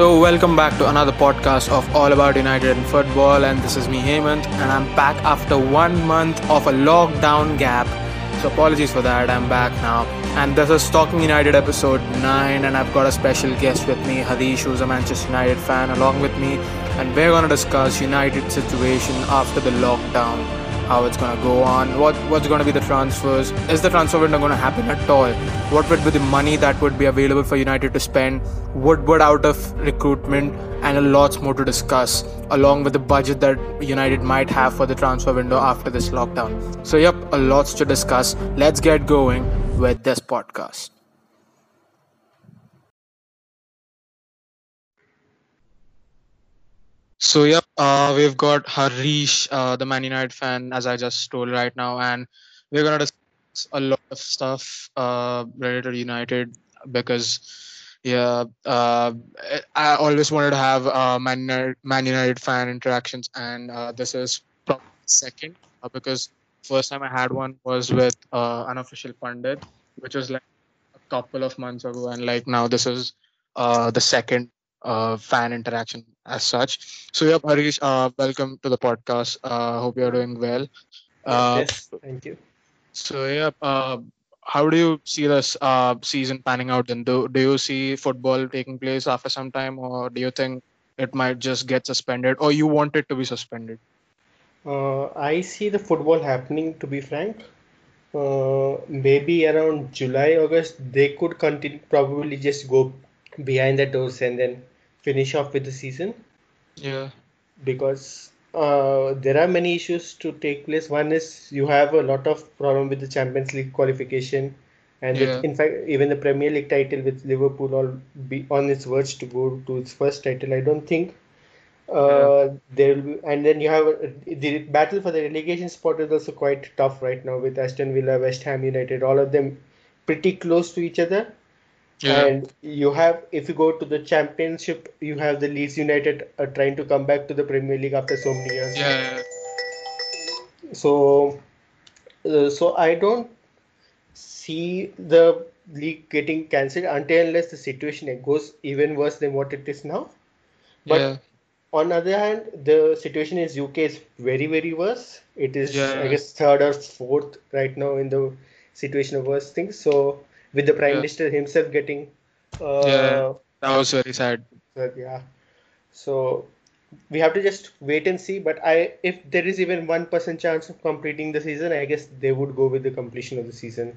So, welcome back to another podcast of All About United and Football. And this is me, Hemant, and I'm back after one month of a lockdown gap. So, apologies for that. I'm back now. And this is Talking United episode 9, and I've got a special guest with me, Harish, who's a Manchester United fan, along with me. And we're to discuss United situation after the lockdown how it's going to go on, what what's going to be the transfers, is the transfer window going to happen at all, what would be the money that would be available for United to spend, Woodward out of recruitment, and a lots more to discuss, along with the budget that United might have for the transfer window after this lockdown. So, yep, a lots to discuss. Let's get going with this podcast. So yep, uh, we've got Harish, uh, the Man United fan, as I just told right now, and we're gonna discuss a lot of stuff uh, related to United because, yeah, uh, I always wanted to have uh, Man, United, fan interactions, and uh, this is probably second uh, because first time I had one was with uh, unofficial pundit, which was like a couple of months ago, and like now this is uh, the second uh, fan interaction as such. So, yeah, Harish, uh, welcome to the podcast. Uh, hope you're doing well. Uh, yes, thank you. So, yeah, uh, how do you see this uh, season panning out? Then, do do you see football taking place after some time, or do you think it might just get suspended, or you want it to be suspended? Uh, I see the football happening. To be frank, uh, maybe around July, August, they could continue. Probably just go behind the doors and then finish off with the season. Yeah. Because uh, there are many issues to take place. One is you have a lot of problem with the Champions League qualification, and Yeah. with, in fact, even the Premier League title with Liverpool all be on its verge to go to its first title. I don't think uh, there will be, and then you have uh, the battle for the relegation spot is also quite tough right now with Aston Villa, West Ham United, all of them pretty close to each other. Yeah. And you have, if you go to the championship, you have the Leeds United uh, trying to come back to the Premier League after so many years. yeah. So, uh, so I don't see the league getting cancelled until unless the situation goes even worse than what it is now. But Yeah. on the other hand, the situation in UK is very, very worse. It is, Yeah. I guess, third or fourth right now in the situation of worst things. So, with the Prime Yeah. Minister himself getting, uh, Yeah. That was very sad. yeah. So we have to just wait and see. But I, if there is even one percent chance of completing the season, I guess they would go with the completion of the season.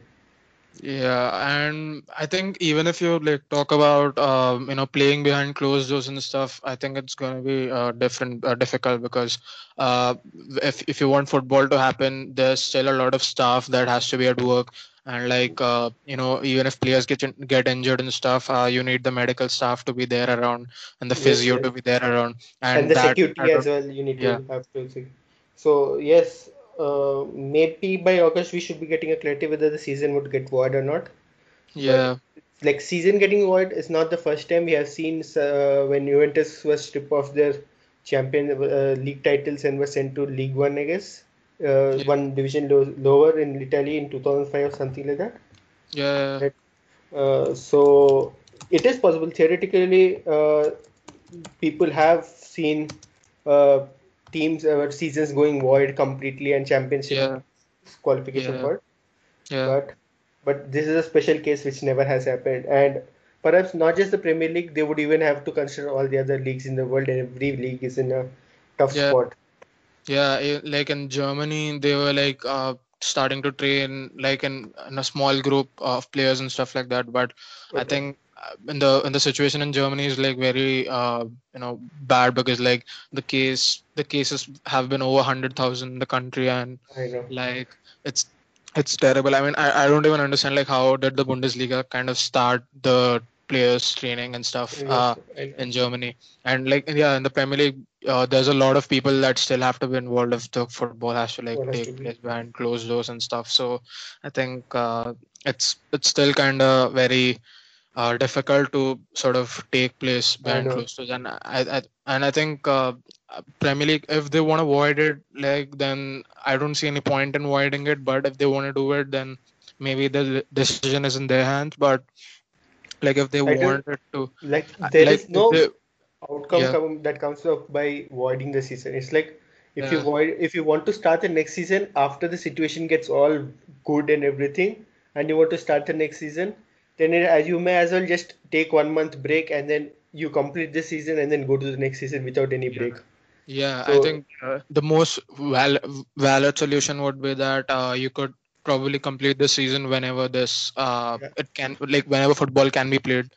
Yeah, and I think even if you like talk about um, you know playing behind closed doors and stuff, I think it's going to be uh, different, uh, difficult because uh, if if you want football to happen, there's still a lot of staff that has to be at work, and like uh, you know even if players get get injured and stuff, uh, you need the medical staff to be there around and the physio yes. to be there around, And and the that security as well, you need yeah, to have to see. So yes, uh, maybe by August we should be getting a clarity whether the season would get void or not. But yeah, like season getting void is not the first time we have seen uh, when Juventus was stripped of their champion uh, league titles and were sent to League One, I guess, uh, yeah, one division lo lower in Italy in 2005 or something like that. yeah, Right. Uh, so it is possible theoretically. Uh, people have seen uh, teams uh, seasons going void completely and championship yeah, qualification yeah, void. yeah, But but this is a special case which never has happened. And perhaps not just the Premier League, they would even have to consider all the other leagues in the world, and every league is in a tough yeah. spot. Yeah, eh, like in Germany, they were like uh, starting to train like in, in a small group of players and stuff like that. But I think uh, in the in the situation in Germany is like very uh, you know bad because like the case the cases have been over hundred thousand in the country and like it's it's terrible. I mean, I, I don't even understand like how did the Bundesliga kind of start the players training and stuff uh, in Germany. And like yeah, in the Premier League, uh, there's a lot of people that still have to be involved if the football has to like What take place behind closed doors and stuff. So I think uh, it's it's still kind of very uh, difficult to sort of take place behind closed doors. And I, I and I think uh, Premier League, if they want to void it, like then I don't see any point in voiding it. But if they want to do it, then maybe the decision is in their hands. But like if they I want it to, like there like is no they outcome Yeah. come, that comes up by voiding the season. It's like if you Yeah. void, if you want to start the next season after the situation gets all good and everything, and you want to start the next season, then it, as you may as well just take one month break and then you complete the season and then go to the next season without any Yeah. break. Yeah, I think uh, the most val valid solution would be that uh, you could probably complete the season whenever this uh, yeah, it can like whenever football can be played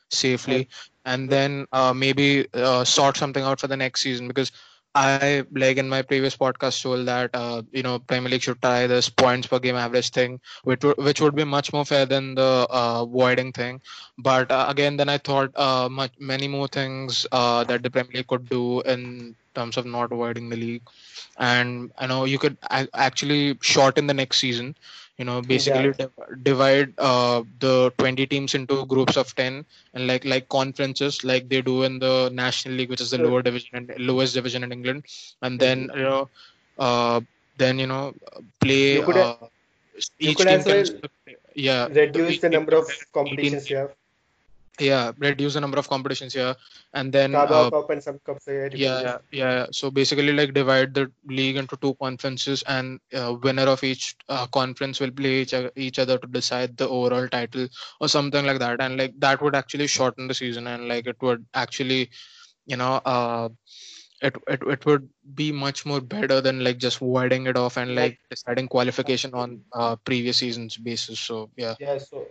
yeah, safely, and then uh, maybe uh, sort something out for the next season because I like in my previous podcast told that uh, you know Premier League should try this points per game average thing, which would which would be much more fair than the uh, voiding thing. But uh, again, then I thought uh, much many more things uh, that the Premier League could do in terms of not avoiding the league, and I know you could actually shorten the next season. You know, basically yeah, div- divide uh, the 20 teams into groups of 10 and like like conferences like they do in the National League, which is the lower division and lowest division in England, and then you. know, uh, then you know, play You could uh, you each could team can well sort of play- yeah, reduce the number of competitions you have. Yeah, reduce the number of competitions here, and then Carabao uh, and some cups, yeah, yeah, yeah. So basically, like divide the league into two conferences, and uh, winner of each uh, conference will play each, each other to decide the overall title or something like that. And like that would actually shorten the season, and like it would actually, you know, uh, it it it would be much more better than like just winding it off and Like, like deciding qualification on uh previous season's basis. So yeah, yeah, so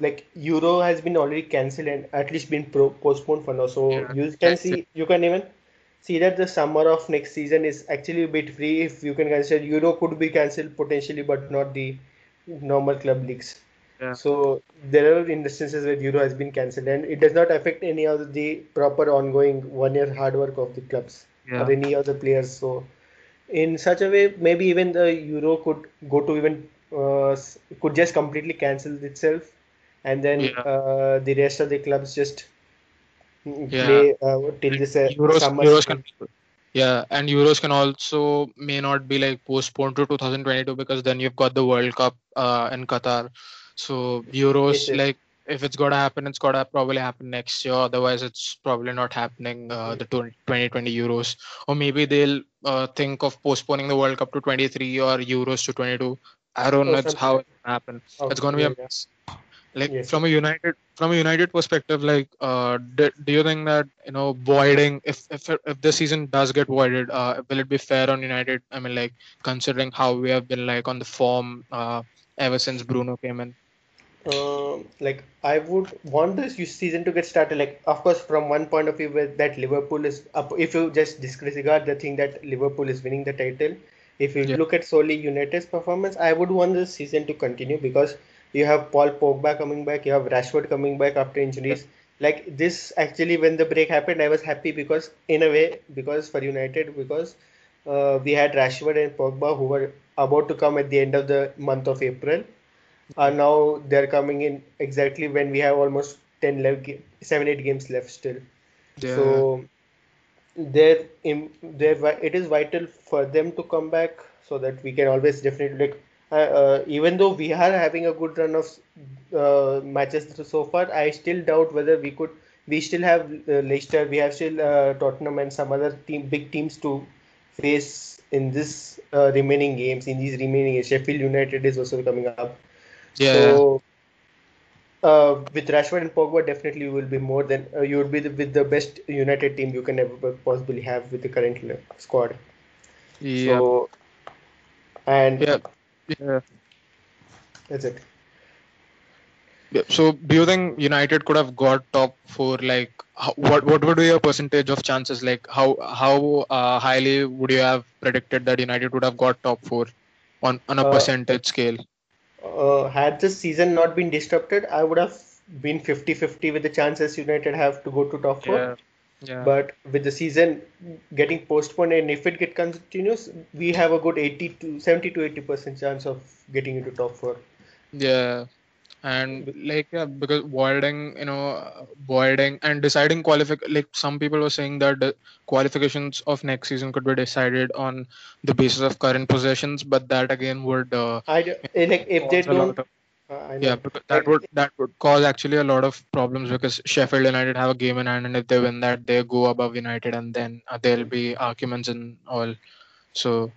like Euro has been already cancelled and at least been pro postponed for now. So yeah, you can see, you can even see that the summer of next season is actually a bit free if you can consider Euro could be cancelled potentially, but not the normal club leagues. Yeah, So there are instances where Euro has been cancelled and it does not affect any of the proper ongoing one year hard work of the clubs or yeah, any other players. So in such a way, maybe even the Euro could go to even uh, could just completely cancel itself, and then yeah, uh, the rest of the clubs just yeah. play uh, till this uh, Euros, summer Euros can, yeah, and Euros can also may not be like postponed to 2022 because then you've got the World Cup uh, in Qatar. So Euros, yes. like if it's gotta happen, it's gotta probably happen next year. Otherwise, it's probably not happening. Uh, the 2020 Euros, or maybe they'll uh, think of postponing the World Cup to 23 or Euros to 22. I don't Oh, know. It's how it happen. oh, It's gonna be a mess like Yes, from a united from a united perspective like uh do, do you think that you know voiding if if if the season does get voided uh will it be fair on united i mean like considering how we have been like on the form uh ever since bruno came in Um, like I would want this season to get started. Like, of course, from one point of view, where that Liverpool is up. If you just disregard the thing that Liverpool is winning the title, if you yeah look at solely United's performance, I would want this season to continue because you have Paul Pogba coming back, you have Rashford coming back after injuries. Like this, actually, when the break happened, I was happy because, in a way, because for United, because uh, we had Rashford and Pogba who were about to come at the end of the month of April uh, now they're coming in exactly when we have almost 10 left, ga- 7 8 games left still. Yeah. So they're in they're it is vital for them to come back so that we can always definitely like uh, even though we are having a good run of uh, matches so far I still doubt whether we could we still have uh, Leicester we have still uh, Tottenham and some other team big teams to face in this uh, remaining games in these remaining games. Sheffield United is also coming up yeah so uh, with Rashford and Pogba, definitely you will be more than uh, you would be the, with the best United team you can ever possibly have with the current squad. yeah So and yeah yeah that's it. Yeah, So, do you think United could have got top four? Like, how, what what would be your percentage of chances? Like, how how uh, highly would you have predicted that United would have got top four on on a Uh, percentage scale? uh, had this season not been disrupted, I would have been 50-50 with the chances United have to go to top four. Yeah, yeah, But with the season getting postponed and if it get continues, we have a good 80 to 70 to 80 percent chance of getting into top four. yeah. And like yeah, because voiding, you know, voiding and deciding qualify. Like some people were saying that the qualifications of next season could be decided on the basis of current possessions, but that again would uh, I d- eh, like if they cause a lot don't of Uh, yeah, because that would that would cause actually a lot of problems because Sheffield United have a game in hand, and if they win that, they go above United, and then uh, there'll be arguments and all. So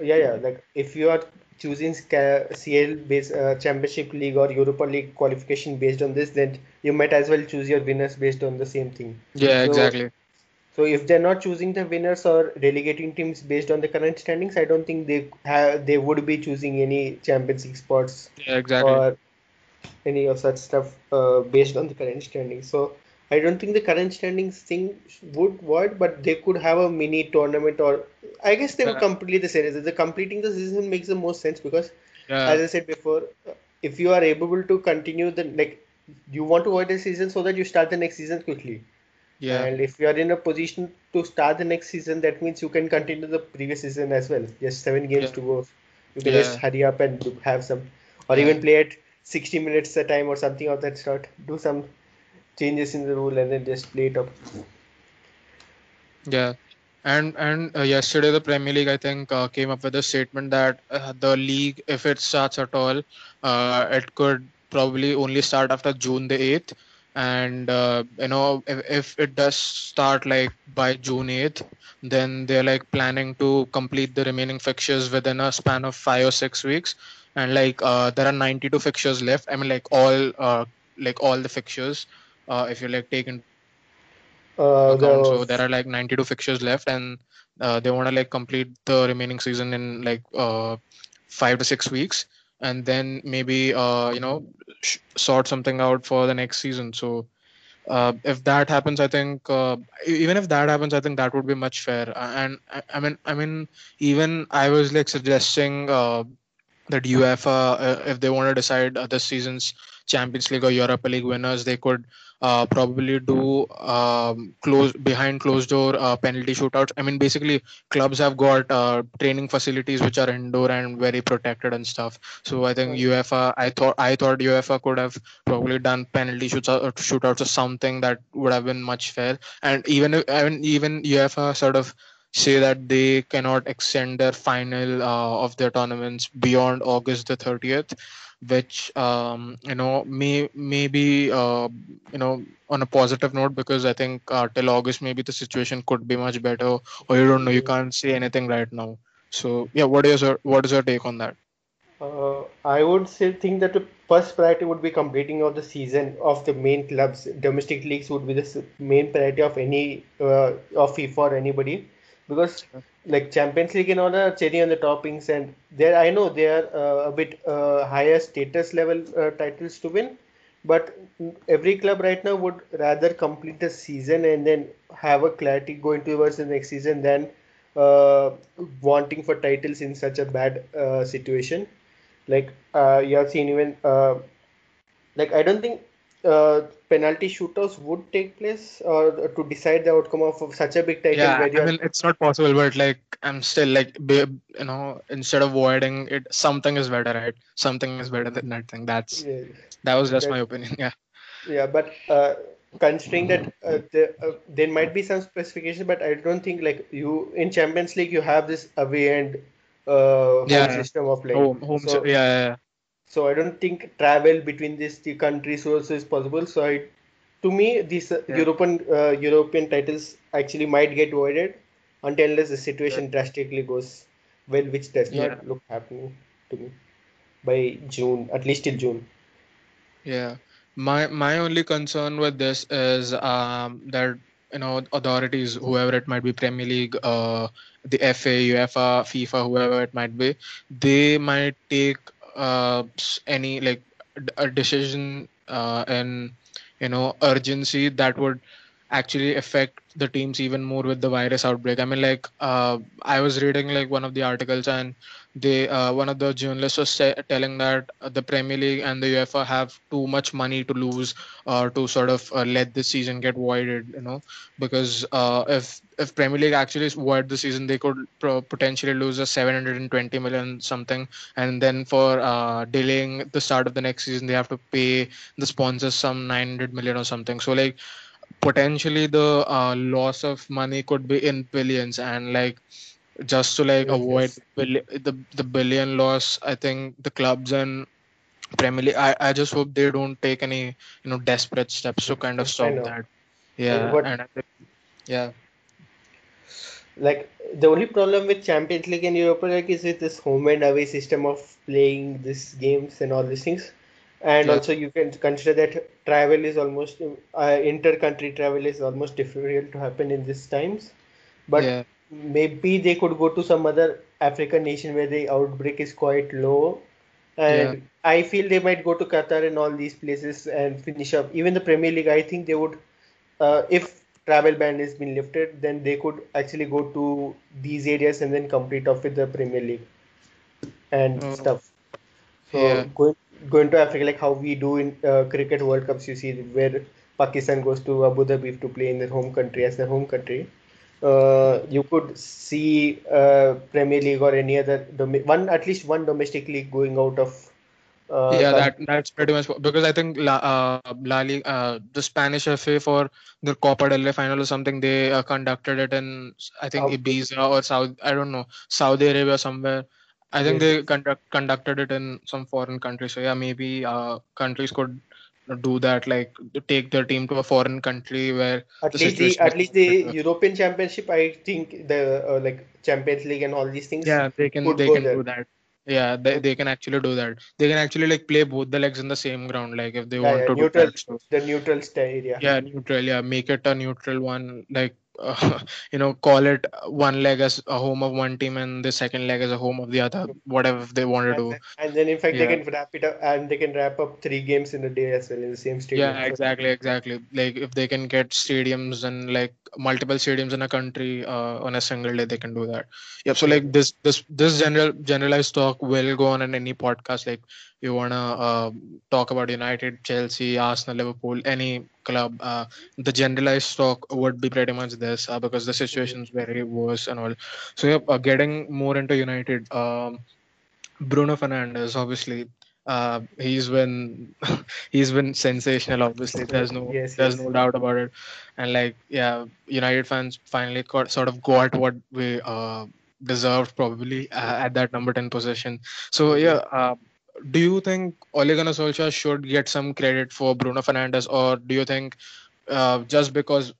yeah, yeah. Like if you are choosing CL based uh, Championship League or Europa League qualification based on this, then you might as well choose your winners based on the same thing. Yeah, so, exactly. So if they're not choosing the winners or relegating teams based on the current standings, I don't think they have they would be choosing any Champions League spots. Yeah, exactly. Or any of such stuff uh, based on the current standings. So I don't think the current standings thing would work, but they could have a mini tournament or I guess they would complete the series. The completing the season makes the most sense because, yeah. as I said before, if you are able to continue the like, you want to avoid the season so that you start the next season quickly. Yeah. And if you are in a position to start the next season, that means you can continue the previous season as well. Just seven games yeah. to go. You can yeah. just hurry up and have some, or yeah. even play at 60 minutes a time or something of that sort. Do some changes in the rule and then just play it up. Yeah, and and uh, yesterday the Premier League I think uh, came up with a statement that uh, the league, if it starts at all, uh, it could probably only start after June the eighth. And uh, you know, if, if it does start like by June eighth, then they're like planning to complete the remaining fixtures within a span of five or six weeks. And like uh, there are 92 fixtures left. I mean, like all like all the fixtures uh, if you like taken uh. So there are like 92 fixtures left, and uh, they want to like complete the remaining season in like uh, five to six weeks, and then maybe uh, you know sh- sort something out for the next season. So. Uh, if that happens, I think uh, even if that happens, I think that would be much fair. And I, I mean, I mean, even I was like suggesting uh, that UEFA, uh, if they want to decide this season's Champions League or Europa League winners, they could uh, probably do um, close behind closed door uh, penalty shootouts. I mean, basically, clubs have got uh, training facilities which are indoor and very protected and stuff. So I think UEFA, I thought I thought UEFA could have probably done penalty shoots uh, shootouts or something that would have been much fair. And even I mean, even UEFA sort of say that they cannot extend their final uh, of their tournaments beyond August the 30th which um, you know may maybe uh, you know on a positive note because I think uh, till August maybe the situation could be much better or you don't know you can't say anything right now. So yeah, what is your what is your take on that? Uh, I would say think that the first priority would be completing of the season of the main clubs. Domestic leagues would be the main priority of any uh, of FIFA or anybody because like Champions League and all are cherry on the toppings, and there I know they are uh, a bit uh, higher status level uh, titles to win, but every club right now would rather complete the season and then have a clarity going towards the next season than uh, wanting for titles in such a bad uh, situation. Like uh, you have seen even like I don't think uh, penalty shootouts would take place or to decide the outcome of, such a big title yeah, i mean it's not possible but like i'm still like you know instead of avoiding it something is better right something is better than that thing that's yeah. that was just that, my opinion yeah yeah but uh, considering that uh, the, uh, there might be some specification but i don't think like you in champions league you have this away and uh, yeah. system of like home, home so, yeah, yeah so I don't think travel between these two countries also is possible. So I, to me, these uh, yeah. European uh, European titles actually might get voided until unless the situation yeah. drastically goes well, which does yeah. not look happening to me by June, at least till June. Yeah, my my only concern with this is um, that you know authorities, whoever it might be, Premier League, uh, the FA, UEFA, FIFA, whoever it might be, they might take uh, any like a decision uh, and you know urgency that would actually affect the teams even more with the virus outbreak. I mean, like uh, I was reading like one of the articles, and they uh, one of the journalists was say, telling that the Premier League and the UEFA have too much money to lose uh, to sort of uh, let the season get voided. You know, because uh, if if Premier League actually void the season, they could pro- potentially lose a 720 million something, and then for uh, delaying the start of the next season, they have to pay the sponsors some 900 million or something. So like potentially the uh, loss of money could be in billions and like just to like avoid yes. the the billion loss i think the clubs and Premier League. I, I just hope they don't take any you know desperate steps to kind of stop that. Yeah, But- and think, yeah, like the only problem with Champions League and Europa League is with this home and away system of playing these games and all these things. And Yeah. also you can consider that travel is almost uh, inter-country travel is almost difficult to happen in these times. But yeah, maybe they could go to some other African nation where the outbreak is quite low. And I feel they might go to Qatar and all these places and finish up. Even the Premier League, I think they would, uh, if travel ban has been lifted, then they could actually go to these areas and then complete off with the Premier League and Oh. stuff. So Yeah. going going to Africa like how we do in uh, cricket World Cups, you see where Pakistan goes to Abu Dhabi to play in their home country as their home country. Uh, you could see uh, Premier League or any other domi- one at least one domestic league going out of. Uh, yeah. That that's pretty much because I think La, uh, La Liga, uh, the Spanish FA for the Copa del Rey final or something, they uh, conducted it in I think Ibiza or South. I don't know Saudi Arabia somewhere. I think Yes. they conduct conducted it in some foreign country. So yeah, maybe uh, countries could do that, like take their team to a foreign country where At the least the at least the better. European Championship, I think the uh, like Champions League and all these things. yeah they can they can there. do that yeah they, they can actually do that they can actually like play both the legs in the same ground like if they Yeah, want yeah, to do neutral, that so the neutral area. yeah neutral yeah make it a neutral one like uh, you know call it one leg as a home of one team and the second leg as a home of the other whatever they want to And, do then- and then in fact Yeah. they can wrap it up and they can wrap up three games in a day as well in the same stadium. yeah exactly exactly like if they can get stadiums and like multiple stadiums in a country uh, on a single day they can do that yep so like this this this general generalized talk will go on in any podcast like you want to uh, talk about united chelsea arsenal liverpool any club uh, the generalized talk would be pretty much this uh, because the situation is very worse and all. So yep uh, getting more into united um, bruno fernandes obviously uh, he's been he's been sensational obviously there's no Yes, there's yes. no doubt about it. And like yeah united fans finally got sort of got what we uh, deserved probably uh, at that number 10 position. So yeah uh, do you think Ole Gunnar Solskjaer should get some credit for Bruno Fernandes or do you think uh, just because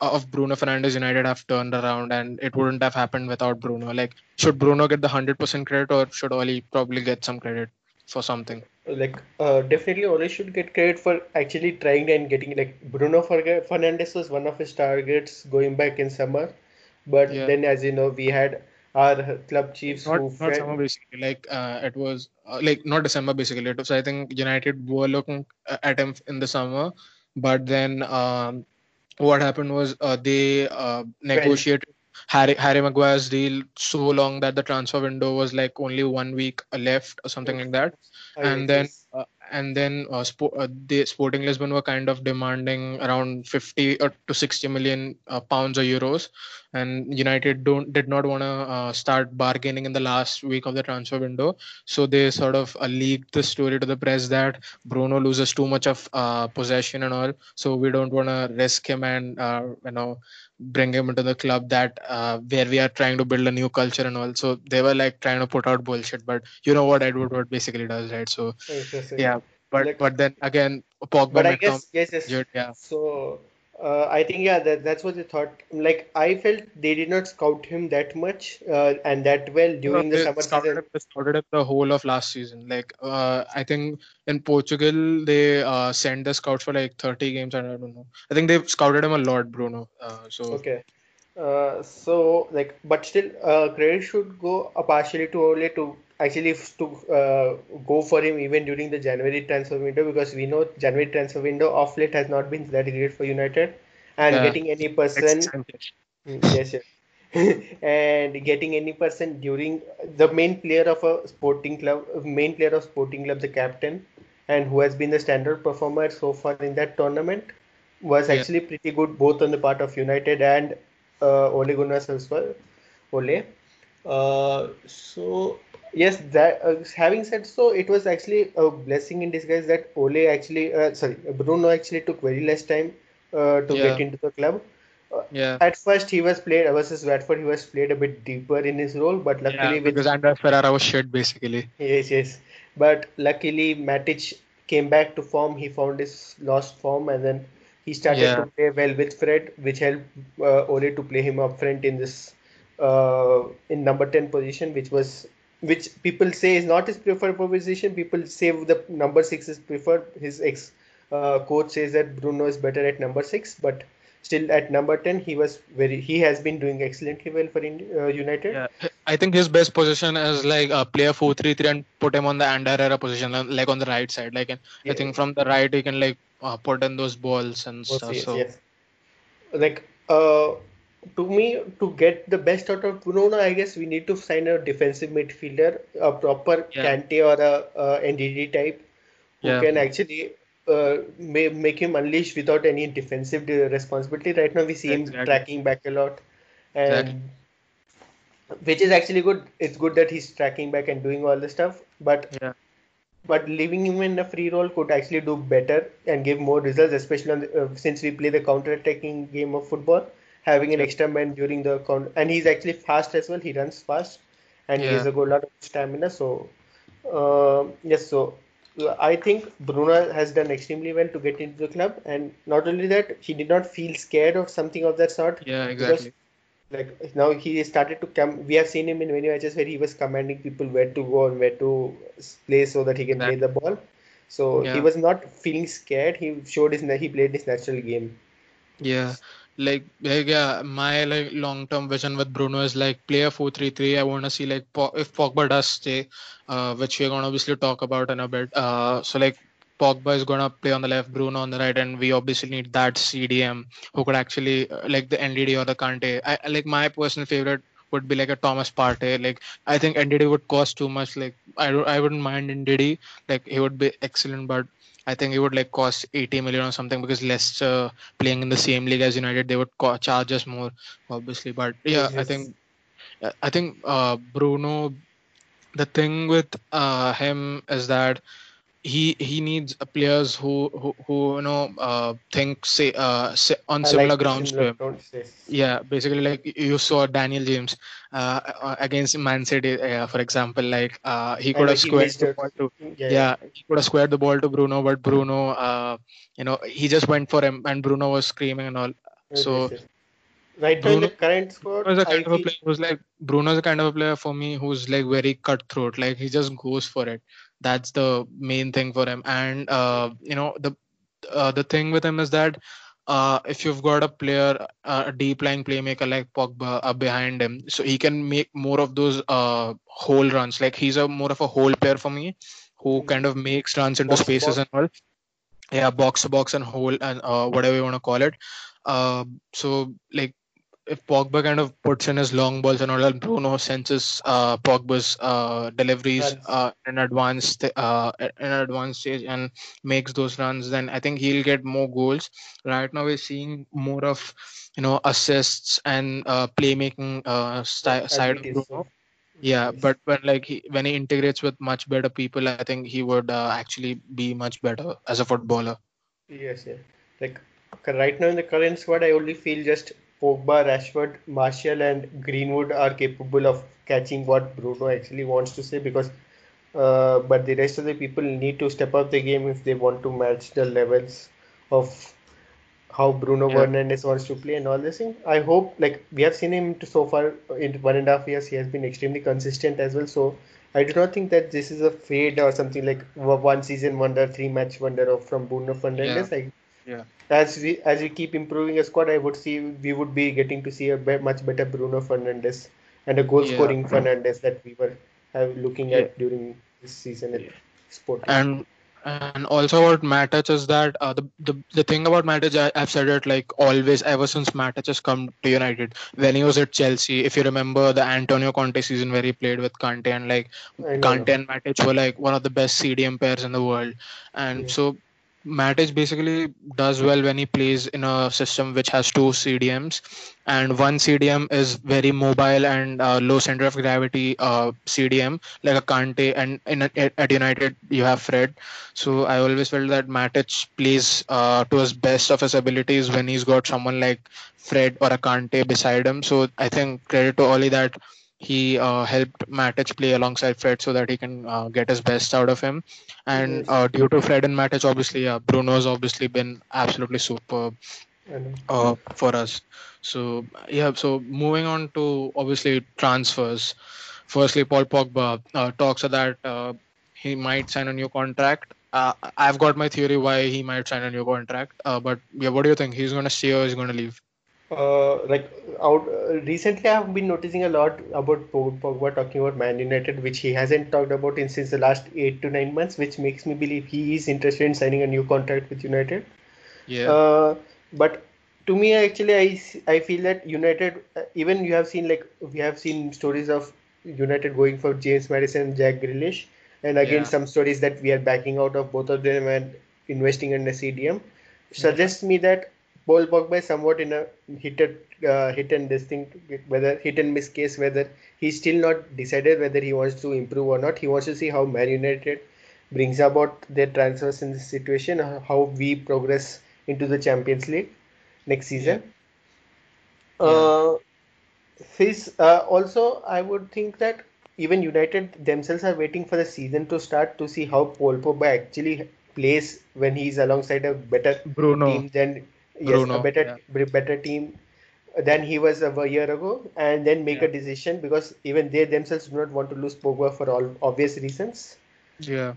of Bruno Fernandes United have turned around and it wouldn't have happened without Bruno? Like should Bruno get the 100% credit or should Ole probably get some credit for something? Like uh, definitely Ole should get credit for actually trying and getting like Bruno Fer- Fernandes was one of his targets going back in summer, but Yeah. then as you know we had our club chiefs not, not felt- summer basically like uh, it was uh, like not december basically. It was i think united were looking uh, at him in the summer but then um, what happened was uh, they uh, negotiated Harry, Harry Maguire's deal so long that the transfer window was like only one week left or something like that. Ah, and then uh, and then uh, Spo- uh, the Sporting Lisbon were kind of demanding around 50 or to 60 million uh, pounds or euros, and United don't did not want to uh, start bargaining in the last week of the transfer window, so they sort of uh, leaked the story to the press that Bruno loses too much of uh, possession and all, so we don't want to risk him and uh, you know bring him into the club that uh, where we are trying to build a new culture and all. So they were like trying to put out bullshit, but you know what Ed Woodward basically does, right? So yeah, but Like- but then again, Pogba But I guess yes, yes. injured, yeah. So uh, I think yeah, that that's what they thought. Like I felt they did not scout him that much uh, and that well during No, the summer scouted season. him- they scouted him the whole of last season. Like uh, I think in Portugal they uh, sent the scouts for like 30 games, and I don't know. I think they scouted him a lot, Bruno. Uh, so Okay. Uh, so like, but still, uh, credit should go uh, partially to Ole to actually to uh, go for him even during the January transfer window because we know January transfer window of late has not been that great for United, and Yeah. getting any person Mm, Yes, yes. And getting any person during the main player of a sporting club, main player of sporting club, the captain, and who has been the standard performer so far in that tournament, was Yeah. actually pretty good both on the part of United and uh, Ole Gunnar Solskjaer. Ole. Uh, so yes, that uh, having said so, it was actually a blessing in disguise that Ole actually, uh, sorry, Bruno actually took very less time uh, to Yeah. get into the club. Yeah. At first, he was played versus Watford. He was played a bit deeper in his role, but luckily Yeah, with because Andreas Pereira was shit basically. yes, yes. but luckily Matic came back to form. He found his lost form, and then he started Yeah. to play well with Fred, which helped uh, Ole to play him up front in this uh, in number ten position, which was which people say is not his preferred position. People say the number six is preferred. His ex uh, coach says that Bruno is better at number six, but still at number 10 he was very he has been doing excellently well for uh, united Yeah, I think his best position is like uh, play a four three three and put him on the Ander Herrera position, uh, like on the right side. Like, and I think from the right he can like uh, put in those balls and Oh, stuff. yes, So yes. like uh to me to get the best out of Bruno I guess we need to sign a defensive midfielder a proper Yeah. Kante or a, a Ndidi type who Yeah. can actually uh, may, make him unleash without any defensive responsibility right now we see him Exactly. tracking back a lot and Exactly. which is actually good it's good that he's tracking back and doing all the stuff but yeah, but leaving him in a free role could actually do better and give more results, especially on the, uh, since we play the counter-attacking game of football. Having an Yeah. extra man during the count, and he's actually fast as well. He runs fast, and he Yeah. has a good lot of stamina. So, uh, yes, so uh, I think Bruno has done extremely well to get into the club, and not only that, he did not feel scared or something of that sort. yeah, because exactly. like now he started to come we have seen him in many matches where he was commanding people where to go and where to play so that he can play the ball so he was not feeling scared he showed his he played his natural game Yeah, like, yeah, my like long-term vision with Bruno is like play a 4-3-3. I want to see like if Pogba does stay, uh, which we're gonna obviously talk about in a bit. Uh, so like Pogba is gonna play on the left, Bruno on the right, and we obviously need that CDM who could actually uh, like the Ndidi or the Kante. I- like my personal favorite would be like a Thomas Partey. Like I think Ndidi would cost too much. Like I don't, I wouldn't mind Ndidi. Like he would be excellent, but I think it would like cost 80 million or something because Leicester playing in the same league as United, they would co- charge us more, obviously. But yeah, I think I think uh, Bruno. The thing with uh, him is that he he needs players who who, who you know uh, think say uh, si- on I similar like grounds to him. Yeah, basically, like you saw Daniel James uh, uh, against Man City, uh, for example, like uh, he could And have he squared the ball to yeah, yeah, he could have squared the ball to Bruno, but Bruno, uh, you know, he just went for him, and Bruno was screaming and all. So right now in the current squad Bruno is a I kind of a player who's like Bruno is a kind of a player for me who's like very cutthroat. Like he just goes for it. That's the main thing for him. And uh, you know the uh, the thing with him is that uh, if you've got a player, uh, a deep lying playmaker like Pogba uh, behind him, so he can make more of those uh, hole runs. Like he's a more of a hole player for me, who Mhm. kind of makes runs into Box spaces box. and all. Yeah, box to box and hole and uh, whatever you want to call it. Uh, so like if Pogba kind of puts in his long balls and all, and Bruno senses uh, Pogba's uh, deliveries uh, in advanced uh, in advanced stage and makes those runs, then I think he'll get more goals. Right now, we're seeing more of you know assists and uh, playmaking uh, sti- side of Bruno. so- Yeah, but when like he, when he integrates with much better people, I think he would uh, actually be much better as a footballer. Yes, yeah. Like right now in the current squad, I only feel just Pogba, Rashford, Martial, and Greenwood are capable of catching what Bruno actually wants to say. Because, uh, but the rest of the people need to step up the game if they want to match the levels of how Bruno Yeah. Fernandes wants to play and all this thing. I hope like we have seen him to so far in one and a half years, he has been extremely consistent as well. So. I do not think that this is a fade or something like one season wonder, three match wonder of from Bruno Fernandes. I Yeah. as we as we keep improving a squad, I would see we would be getting to see a be- much better Bruno Fernandes and a goal Yeah. scoring Fernandes that we were have looking Yeah. at during this season at Sporting. and and also about Matic is that uh, the, the the thing about Matic I, I've said it like always ever since Matic has come to United when he was at Chelsea if you remember the Antonio Conte season where he played with Conte and like Conte and Matic were like one of the best CDM pairs in the world and Yeah. so Matic basically does well when he plays in a system which has two CDMs and one CDM is very mobile and uh, low center of gravity uh, CDM like a Kante and in a, at United you have Fred so I always felt that Matic plays uh, to his best of his abilities when he's got someone like Fred or a Kante beside him. So I think credit to Ole that he uh, helped Matic play alongside Fred so that he can uh, get his best out of him. And uh, due to Fred and Matic, obviously, uh, Bruno's obviously been absolutely superb uh, for us. So yeah, so moving on to obviously transfers. Firstly, Paul Pogba uh, talks that uh, he might sign a new contract. Uh, I've got my theory why he might sign a new contract. Uh, but yeah, what do you think? He's going to stay or he's going to leave? Uh, like out uh, recently, I've been noticing a lot about Pogba talking about Man United, which he hasn't talked about in since the last eight to nine months, which makes me believe he is interested in signing a new contract with United. Yeah. Uh, but to me, actually, I I feel that United, uh, even you have seen like we have seen stories of United going for James Maddison, Jack Grealish, and again Yeah. some stories that we are backing out of both of them and investing in the CDM. Suggests me that Paul Pogba is somewhat in a hit and, uh, hit and this thing, whether hit and miss case, whether he's still not decided whether he wants to improve or not. He wants to see how Man United brings about their transfers in this situation, how we progress into the Champions League next season. Uh, his uh, also, I would think that even United themselves are waiting for the season to start to see how Paul Pogba actually plays when he's alongside a better Bruno. team than yes, Bruno, a better better team than he was a year ago, and then make a decision because even they themselves do not want to lose Pogba for all obvious reasons. Yeah.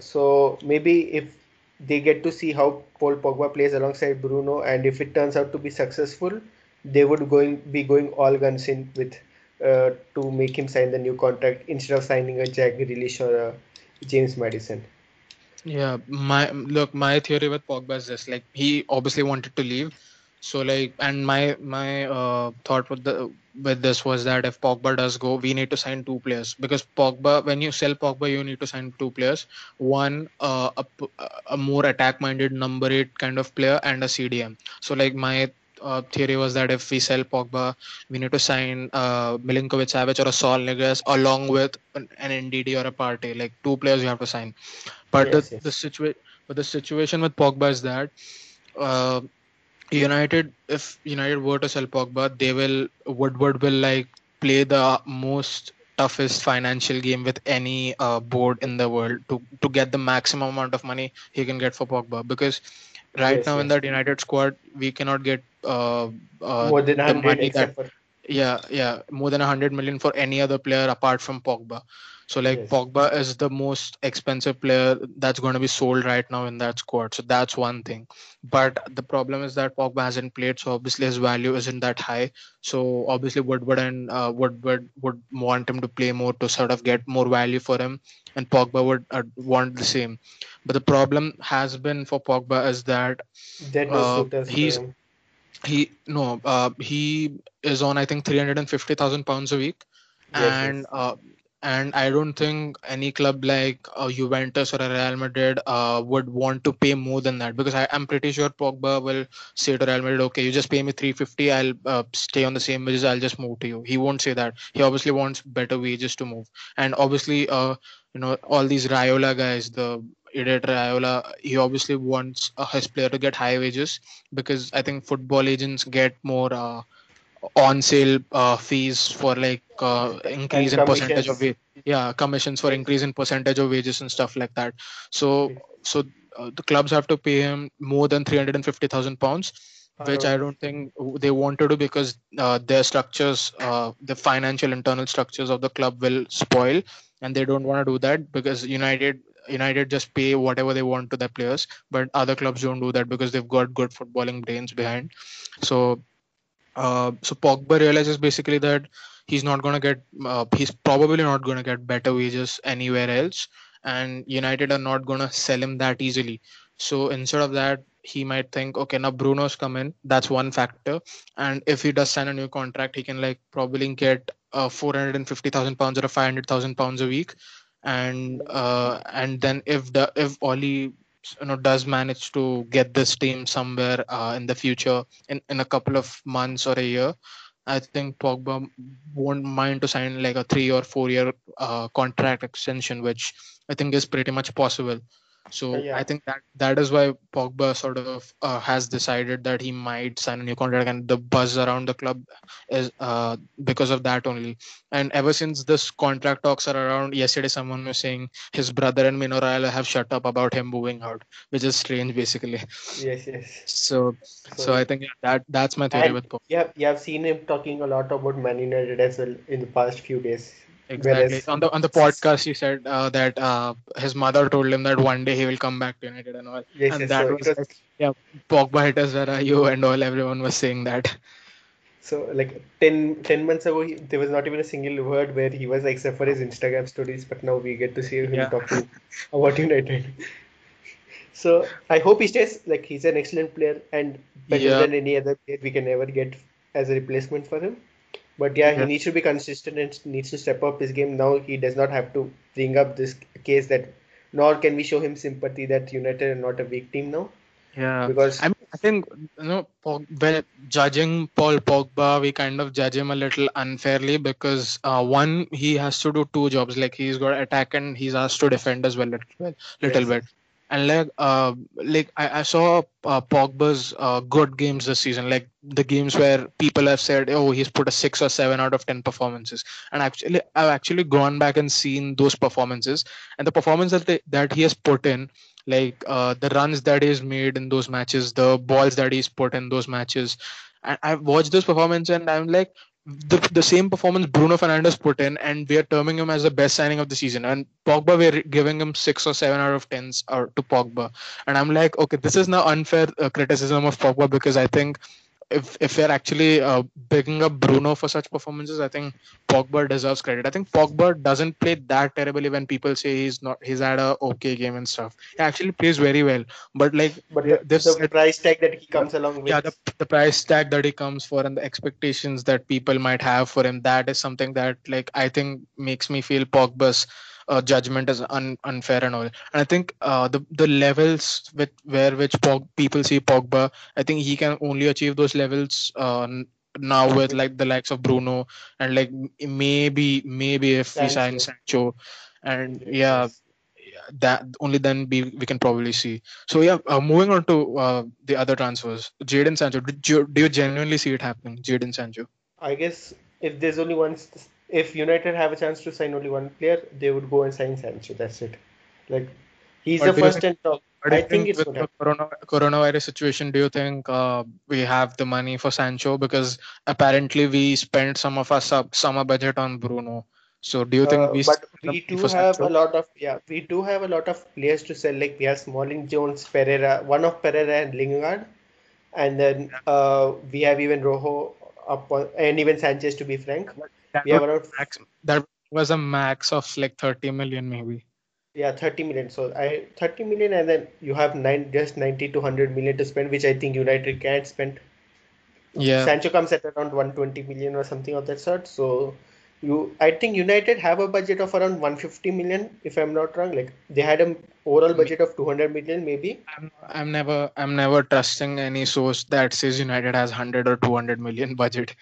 So maybe if they get to see how Paul Pogba plays alongside Bruno, and if it turns out to be successful, they would going be going all guns in with uh, to make him sign the new contract instead of signing a Jack Grealish or a James Maddison. Yeah, my look, my theory with Pogba is this: like he obviously wanted to leave, so like, and my my uh, thought with the with this was that if Pogba does go, we need to sign two players. Because Pogba, when you sell Pogba, you need to sign two players: one uh, a a more attack-minded number eight kind of player and a CDM. So like my uh, theory was that if we sell Pogba, we need to sign uh, Milinkovic Savic or a Saul Niguez along with an, an Ndidi or a Partey, Like two players you have to sign. But Yes, the yes. the situation, but the situation with Pogba is that uh, United, if United were to sell Pogba, they will Woodward will like play the most toughest financial game with any uh, board in the world to to get the maximum amount of money he can get for Pogba because right Yes, now in yes. that United squad we cannot get uh, uh, More than the money that for yeah, yeah, more than 100 million for any other player apart from Pogba. So like Yes. Pogba is the most expensive player that's going to be sold right now in that squad. So that's one thing. But the problem is that Pogba hasn't played, so obviously his value isn't that high. So obviously Woodward and uh, Woodward would want him to play more to sort of get more value for him, and Pogba would uh, want the same. But the problem has been for Pogba is that there are no uh, he's he no uh, he is on I think 350,000 pounds a week Yes, and yes. uh, and I don't think any club like uh, Juventus or Real Madrid uh, would want to pay more than that because I, I'm pretty sure Pogba will say to Real Madrid, okay, you just pay me 350, I'll uh, stay on the same wages, I'll just move to you. He won't say that. He obviously wants better wages to move, and obviously, uh, you know, all these Raiola guys, the idiot Raiola, he obviously wants uh, his player to get high wages because I think football agents get more. On sale uh, fees for like uh, increase in percentage of wa- yeah commissions for increase in percentage of wages and stuff like that. So so uh, the clubs have to pay him more than 350,000 pounds which I don't think they want to do because uh, their structures uh, the financial internal structures of the club will spoil and they don't want to do that because United United just pay whatever they want to their players but other clubs don't do that because they've got good footballing brains behind. So uh, so Pogba realizes basically that he's not going to get, uh, he's probably not going to get better wages anywhere else, and United are not going to sell him that easily. So instead of that, he might think, okay, now Bruno's come in. That's one factor, and if he does sign a new contract, he can like probably get uh, 450,000 pounds or 500,000 pounds a week, and uh, and then if the if Ole you know does manage to get this team somewhere uh, in the future in, in a couple of months or a year i think pogba won't mind to sign like a three or four year uh, contract extension which i think is pretty much possible So Uh, yeah. I think that that is why Pogba sort of uh, has decided that he might sign a new contract, and the buzz around the club is uh, because of that only. And ever since this contract talks are around, yesterday someone was saying his brother and Mino Raiola have shut up about him moving out, which is strange, basically. Yes, yes. So, so, So I think yeah, that that's my theory with Pogba. yeah, yeah, I've seen him talking a lot about Man United as well in the past few days. Exactly. Whereas On the on the podcast, he said uh, that uh, his mother told him that one day he will come back to United and all. yes, and yes, that so was was like, yeah, Pogba haters, where are you? And all everyone was saying that. so like 10, 10 months ago he, there was not even a single word where he was except for his Instagram stories, but now we get to see him Yeah. talking about United. So I hope he stays. Like he's an excellent player and better Yeah. than any other player we can ever get as a replacement for him. But yeah, he needs to be consistent and needs to step up his game. Now he does not have to bring up this case that, nor can we show him sympathy that United are not a weak team now. Yeah. Because I mean, I think you know, Pog- well, judging Paul Pogba, we kind of judge him a little unfairly because uh, one, he has to do two jobs. Like he's got to attack and he's asked to defend as well, little, little Yes. bit. And like, uh, like I, I saw uh, Pogba's uh, good games this season, like the games where people have said, "Oh, he's put a six or seven out of ten performances." And actually, I've actually gone back and seen those performances, and the performance that they, that he has put in, like uh, the runs that he's made in those matches, the balls that he's put in those matches. And I've watched those performances and I'm like, the, the same performance Bruno Fernandes put in, and we are terming him as the best signing of the season. And Pogba, we're giving him six or seven out of tens or to Pogba. And I'm like, okay, this is now unfair uh, criticism of Pogba because I think if if we're actually uh, picking up Bruno for such performances, I think Pogba deserves credit. I think Pogba doesn't play that terribly when people say he's not he's had a okay game and stuff. He actually plays very well, but like but the, this the price tag that he comes along with. yeah the, the price tag that he comes for and the expectations that people might have for him that is something that like i think makes me feel pogba's uh, judgment is un- unfair and all and i think uh, the the levels with where which Pog- people see pogba i think he can only achieve those levels uh, now with like the likes of bruno and like maybe maybe if we sign Sancho. sancho and yeah that only then we, we can probably see. So yeah, uh, moving on to uh, the other transfers, Jadon Sancho. Do you, do you genuinely see it happening, Jadon Sancho? I guess if there's only one, if United have a chance to sign only one player, they would go and sign Sancho. That's it. Like he's But the first think- and top. I you think it's with the corona, coronavirus situation, do you think uh, we have the money for Sancho? Because apparently we spent some of our sub, summer budget on Bruno. So do you think Uh, we but we do have Sancho? a lot of yeah, we do have a lot of players to sell. Like we have Smalling, Jones, Pereira, one of Pereira and Lingard, and then uh, we have even Rojo up on, and even Sanchez to be frank. That We have was around max, that was a max of like 30 million maybe. yeah 30 million. So I 30 million, and then you have nine just 90 to 100 million to spend, which I think United can't spend. Yeah. Sancho comes at around 120 million or something of that sort. So you, I think United have a budget of around 150 million, if I'm not wrong. Like they had an overall budget of 200 million, maybe. I'm, I'm never I'm never trusting any source that says United has 100 or 200 million budget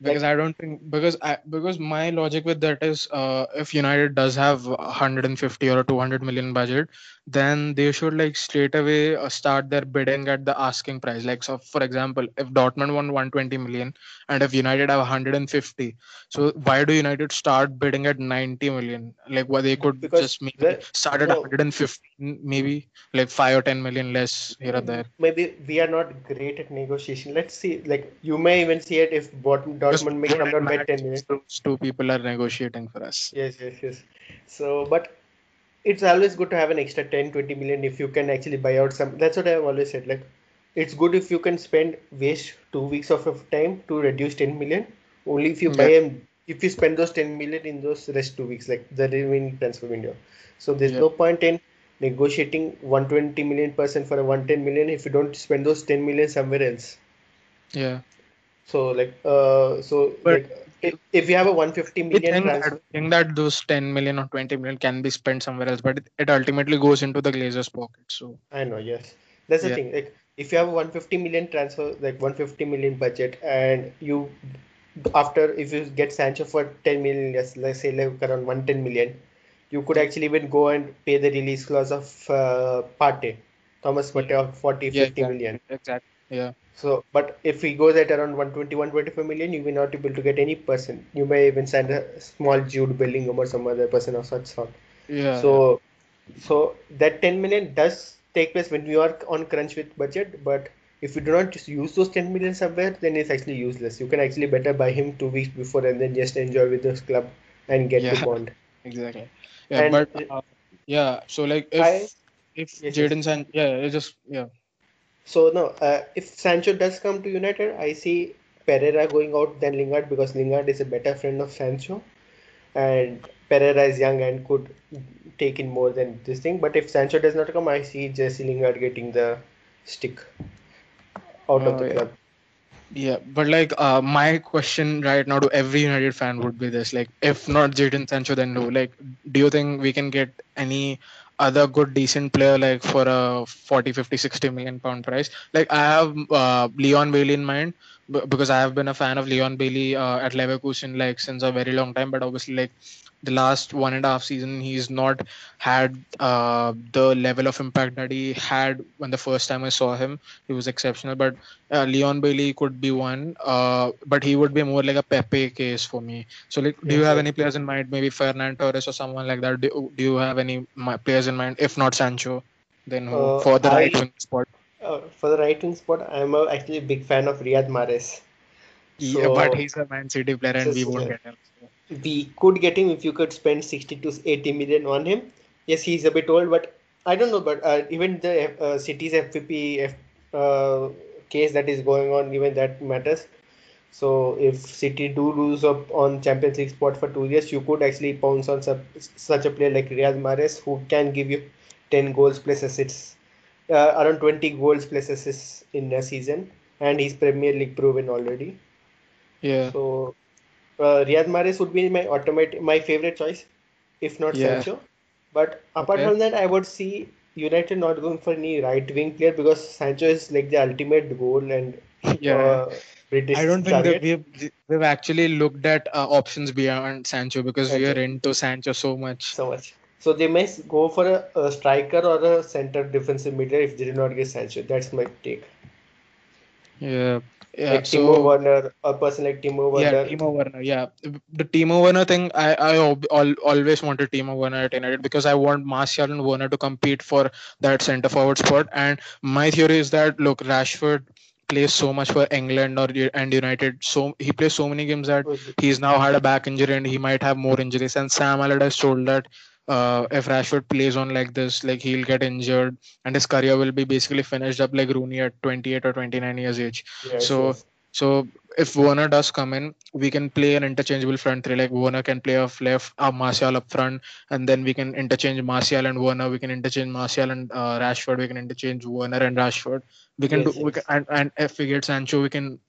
because I don't think because I because my logic with that is uh, if United does have 150 or a 200 million budget then they should like straight away uh, start their bidding at the asking price like so for example if Dortmund won 120 million and if United have 150 so why do United start bidding at 90 million like what they could Because just maybe the- start at no. 115 maybe like 5 or 10 million less here or there Maybe we are not great at negotiation. Let's see. Like you may even see it if Bot- Dortmund may come down by 10 million. those two people are negotiating for us Yes, yes, yes. So, but it's always good to have an extra 10, 20 million if you can actually buy out some. That's what I've always said. Like, it's good if you can spend waste two weeks of your time to reduce 10 million. Only if you buy them, if you spend those 10 million in those rest two weeks, like the remaining transfer window. So there's Yeah. no point in negotiating 120 million person for a 110 million if you don't spend those 10 million somewhere else. yeah So like, uh, so But- like, if, if you have a 150 million I think, transfer. that, think that those 10 million or 20 million can be spent somewhere else, but it, it ultimately goes into the Glazers' pocket. So, I know, yes. That's the Yeah. thing. Like, if you have a 150 million transfer, like 150 million budget, and you, after if you get Sancho for 10 million, yes, let's say like around 110 million, you could actually even go and pay the release clause of uh, Partey, Thomas Partey of 40, Yeah, 50 exactly. million. Exactly. Yeah. So, but if he goes at around 120, 125 million, you may not be able to get any person. You may even sign a small Jude Bellingham or some other person of such sort. Yeah. So, so that 10 million does take place when you are on crunch with budget, but if you do not use those 10 million somewhere, then it's actually useless. You can actually better buy him two weeks before and then just enjoy with this club and get the Yeah. bond. Exactly. Yeah, And but uh, yeah. So like if I- if Yes, Jadon San yeah, it just yeah. So no, uh, if Sancho does come to United, I see Pereira going out than Lingard because Lingard is a better friend of Sancho, and Pereira is young and could take in more than this thing. But if Sancho does not come, I see Jesse Lingard getting the stick out of Oh, the yeah. club. Yeah, but like uh, my question right now to every United fan would be this: like, if not Jadon Sancho, then who? Like, do you think we can get any other good, decent player like for a 40, 50, 60 million pound price? Like, I have uh, Leon Bailey in mind because I have been a fan of Leon Bailey uh, at Leverkusen like since a very long time. But obviously, like the last one and a half season, he's not had uh, the level of impact that he had when the first time I saw him. He was exceptional, but uh, Leon Bailey could be one, uh, but he would be more like a Pepe case for me. So, like, do you have any players in mind? Maybe Ferran Torres or someone like that. Do, do you have any players in mind? If not Sancho, then who Uh, for the I- right wing spot? Uh, for the right wing spot, I'm a, actually a big fan of Riyad Mahrez. yeah, but he's a Man City player, and we won't get him. We could get him if you could spend 60 to 80 million on him. Yes, he's a bit old, but I don't know. But uh, even the uh, City's FFP F, uh, case that is going on, even that matters. So if City do lose up on Champions League spot for two years, you could actually pounce on such, such a player like Riyad Mahrez who can give you 10 goals plus assists, uh, around 20 goals plus assists in a season, and he's Premier League proven already. Yeah, So uh, Riyad Mahrez would be my automatic, my favorite choice, if not Yeah. Sancho. But apart Okay. from that, I would see United not going for any right wing player because Sancho is like the ultimate goal and yeah. uh, British I don't think that we've we've actually looked at uh, options beyond Sancho because we are into Sancho so much. so much. So they may go for a, a striker or a center defensive midfielder if they do not get Sancho. That's my take. Yeah, yeah. Like so Timo Werner, a person like Timo Yeah, Werner. Timo Werner. Yeah, the Timo Werner thing. I I al- always wanted Timo Werner at United because I want Martial and Werner to compete for that centre forward spot. And my theory is that look, Rashford plays so much for England or and United. So he plays so many games that he's now had a back injury and he might have more injuries. And Sam Allardyce told that uh, if Rashford plays on like this, like he'll get injured and his career will be basically finished up like Rooney at 28 or 29 years age. Yes, so- yes. So if Werner does come in, we can play an interchangeable front three. Like Werner can play off left, uh, Martial up front, and then we can interchange Martial and Werner. We can interchange Martial and uh, Rashford. We can interchange Werner and Rashford. We can Yes, do. We can, and, and if we get Sancho, we can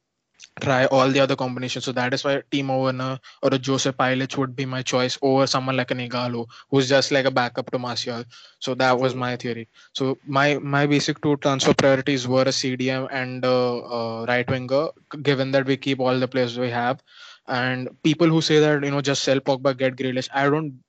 try all the other combinations. So that is why Timo Werner or a Joseph Pilic would be my choice over someone like an Ighalo, who's just like a backup to Martial. So that was my theory. So my my basic two transfer priorities were a CDM and uh, uh, right winger, given that we keep all the players we have. And people who say that you know just sell Pogba, get Grealish, I don't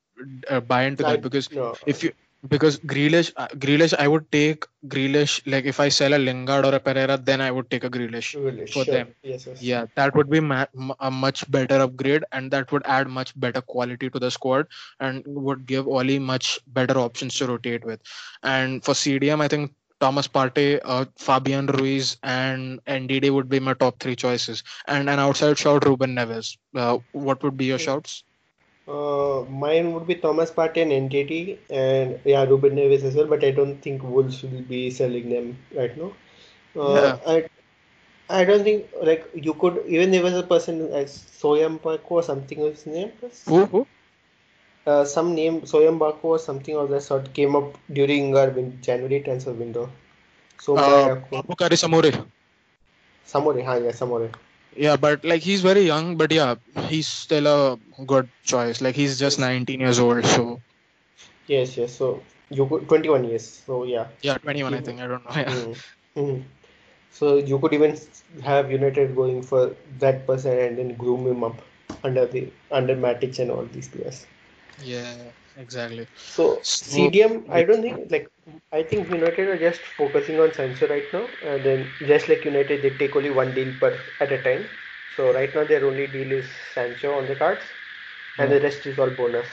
uh, buy into I- that because no. if you because Grealish, uh, Grealish, I would take Grealish. Like if I sell a Lingard or a Pereira, then I would take a Grealish. Really, for sure. them. Yes, yes. Yeah, that would be ma- a much better upgrade, and that would add much better quality to the squad, and would give Ole much better options to rotate with. And for CDM, I think Thomas Partey, uh, Fabian Ruiz, and Ndidi would be my top three choices. And an outside shout, Ruben Neves. Uh, what would be your shouts? Uh, mine would be Thomas Partey and Ndidi, and yeah, Ruben Neves as well. But I don't think Wolves will be selling them right now. Uh, I, I don't think like you could even there was a person like Soyam Bako or something of his name. Who? Who? Uh, some name Soyam Bako or something of that sort came up during our win- January transfer window. So Uh, Soumaré. Soumaré, ha, yeah, Soumaré. Yeah, but like he's very young, but yeah, he's still a good choice. Like he's just 19 years old, so Yes, yes. So you could 21 years. So yeah. yeah, 21, I think. I don't know. Yeah. Mm. Mm. So you could even have United going for that person and then groom him up under the under Matic and all these players. Yeah, exactly. So So CDM, I don't think like I think United are just focusing on Sancho right now, and then just like United, they take only one deal per at a time. So right now their only deal is Sancho on the cards, and yeah, the rest is all bonus.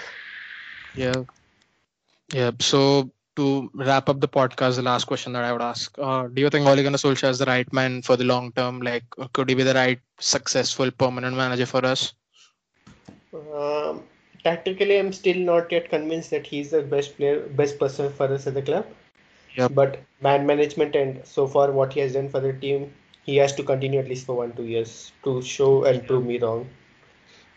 yeah, yeah. So to wrap up the podcast, the last question that I would ask: uh, Do you think Ole Gunnar Solskjaer is the right man for the long term? Like, could he be the right successful permanent manager for us? Um, tactically, I'm still not yet convinced that he's the best player, best person for us at the club. Yep. But man management and so far what he has done for the team, he has to continue at least for one two years to show and prove me wrong.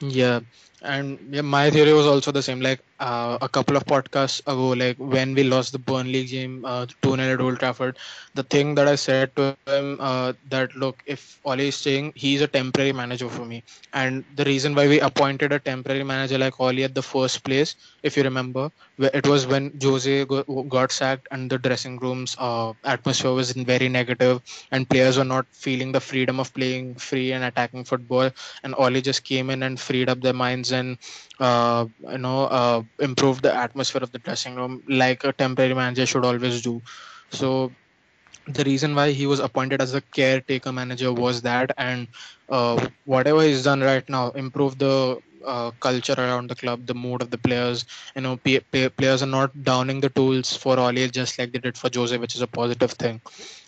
Yeah, and yeah, my theory was also the same. Like uh, a couple of podcasts ago, like when we lost the Burnley game, uh, two 0 at Old Trafford, the thing that I said to him uh, that look, if Ole is staying, he's a temporary manager for me. And the reason why we appointed a temporary manager like Ole at the first place, if you remember, it was when Jose got sacked and the dressing rooms uh, atmosphere was very negative, and players were not feeling the freedom of playing free and attacking football and Ole just came in and freed up their minds and uh, you know uh, improved the atmosphere of the dressing room like a temporary manager should always do. So the reason why he was appointed as a caretaker manager was that, and uh, whatever he's done right now, improve the uh, culture around the club, the mood of the players. You know, p- p- players are not downing the tools for Ole just like they did for Jose, which is a positive thing.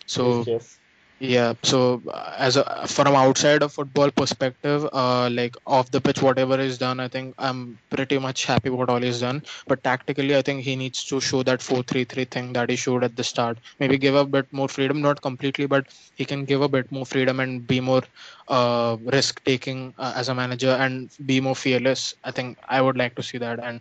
So yes. Yeah, so uh, as a from outside of football perspective, uh, like off the pitch, whatever is done, I think I'm pretty much happy what all is done. But tactically, I think he needs to show that four-three-three thing that he showed at the start. Maybe give a bit more freedom, not completely, but he can give a bit more freedom and be more uh, risk-taking uh, as a manager and be more fearless. I think I would like to see that. And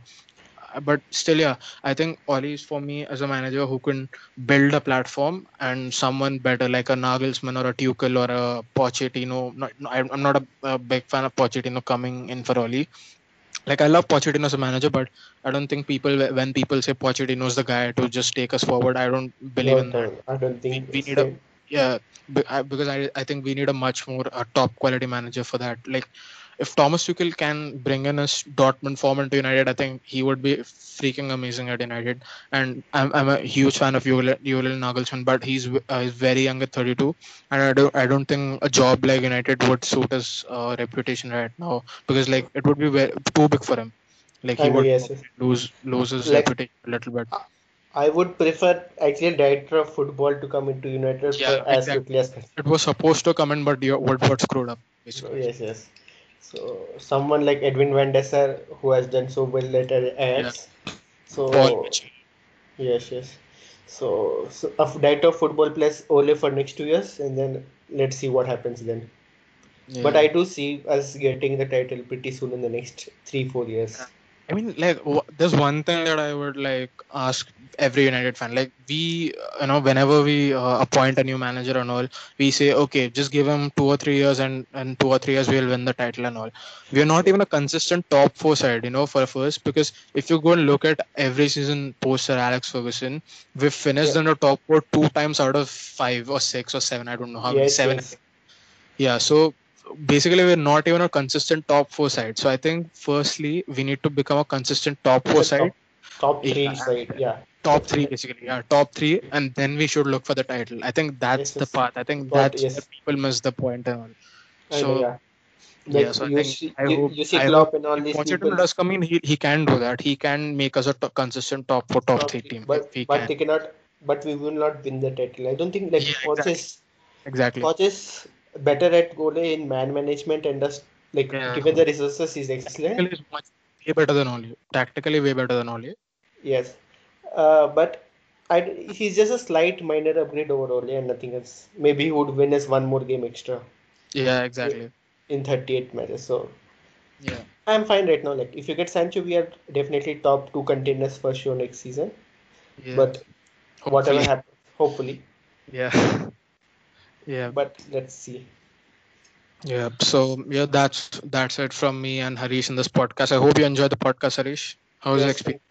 but still, yeah, I think Ole is for me as a manager who can build a platform and someone better like a Nagelsmann or a Tuchel or a Pochettino. Not, no, I'm not a, a big fan of Pochettino coming in for Ole. Like I love Pochettino as a manager, but I don't think people when people say Pochettino is the guy to just take us forward, I don't believe No, in that. I don't think we it's need a yeah, because I I think we need a much more uh, top quality manager for that. Like if Thomas Tuchel can bring in his Dortmund form into United, I think he would be freaking amazing at United. And I'm, I'm a huge fan of Julian Julian Nagelsmann, but he's uh, he's very young at 32, and I don't I don't think a job like United would suit his uh, reputation right now because like it would be very, too big for him. Like he I would yes, yes. lose lose his Like reputation a little bit. I would prefer actually a director of football to come into United for Yeah, as exactly. quickly as possible. It was supposed to come in, but you, what got screwed up basically. Yes, yes. So someone like Edwin van der Sar who has done so well at Ajax. Paul So yes, yes. So, so a director of football plus Ole for next two years, and then let's see what happens then. But I do see us getting the title pretty soon in the next three, four years. I mean, like, there's one thing that I would like ask every United fan. Like, we, you know, whenever we uh, appoint a new manager and all, we say, okay, just give him two or three years, and and two or three years we'll win the title and all. We're not even a consistent top four side, you know, for first because if you go and look at every season post Sir Alex Ferguson, we've finished Yeah. in the top four two times out of five or six or seven. I don't know how many. Seven. Yes. Yeah, so basically we're not even a consistent top four side. So I think firstly we need to become a consistent top four side, top, top three Yeah. side, yeah. top three basically, yeah, top three, and then we should look for the title. I think that's Yes, the path. I think that's yes. where people miss the point and all. I know, So yeah. yeah, Like so I you think see, I you, hope you see I Klopp and all these people does come in, he he can do that. He can make us a consistent top four, top top three team but but can. they cannot. But we will not win the title. I don't think like Yeah, Poch exactly, is exactly. Poch is better at goal in man management and just like Yeah, given the resources he's excellent. tactically is much way better than Ole. Tactically way better than Ole. Yes, uh, but I he's just a slight minor upgrade over Ole and nothing else. Maybe he would win us one more game extra Yeah, exactly. in 38 matches. So Yeah. I'm fine right now. Like if you get Sancho, we are definitely top two contenders for sure next season. Yeah. But whatever happens, hopefully. Yeah. Yeah. But let's see. Yeah. So yeah, that's that's it from me and Harish in this podcast. I hope you enjoyed the podcast, Harish. How was Yes, experience?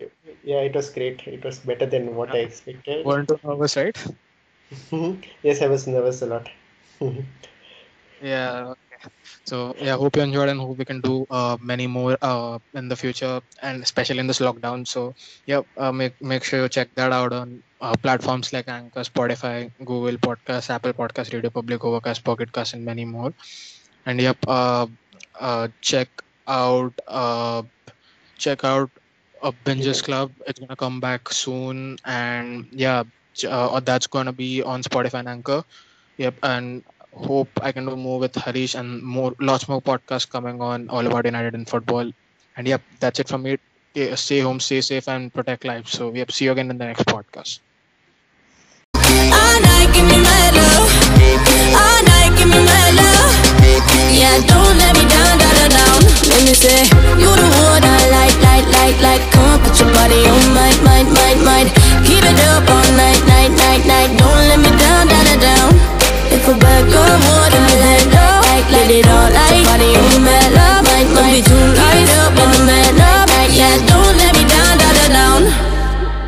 Yeah, it was great. It was better than what I expected. Weren't too nervous, right? yes, I was nervous a lot. Yeah. So yeah, hope you enjoyed and hope we can do uh, many more uh, in the future and especially in this lockdown. So yeah, uh, make make sure you check that out on uh, platforms like Anchor, Spotify, Google Podcast, Apple Podcast, Radio Public, Overcast, Pocket and many more. And yep, uh, uh, check out check out a Binges Club. It's gonna come back soon, and yeah, that's gonna be on Spotify and Anchor. Yep, and hope I can do more with Harish and more lots more podcasts coming on all about United and football. And yep, that's it from me. Stay home, stay safe, and protect life. So yep, see you again in the next podcast. Keep it up all night, night, night, night. Don't let me down, down, down for back up more than my leg up Did it all like body on the mat up Don't be too light up on the mat up Yeah, don't let me down, down, down.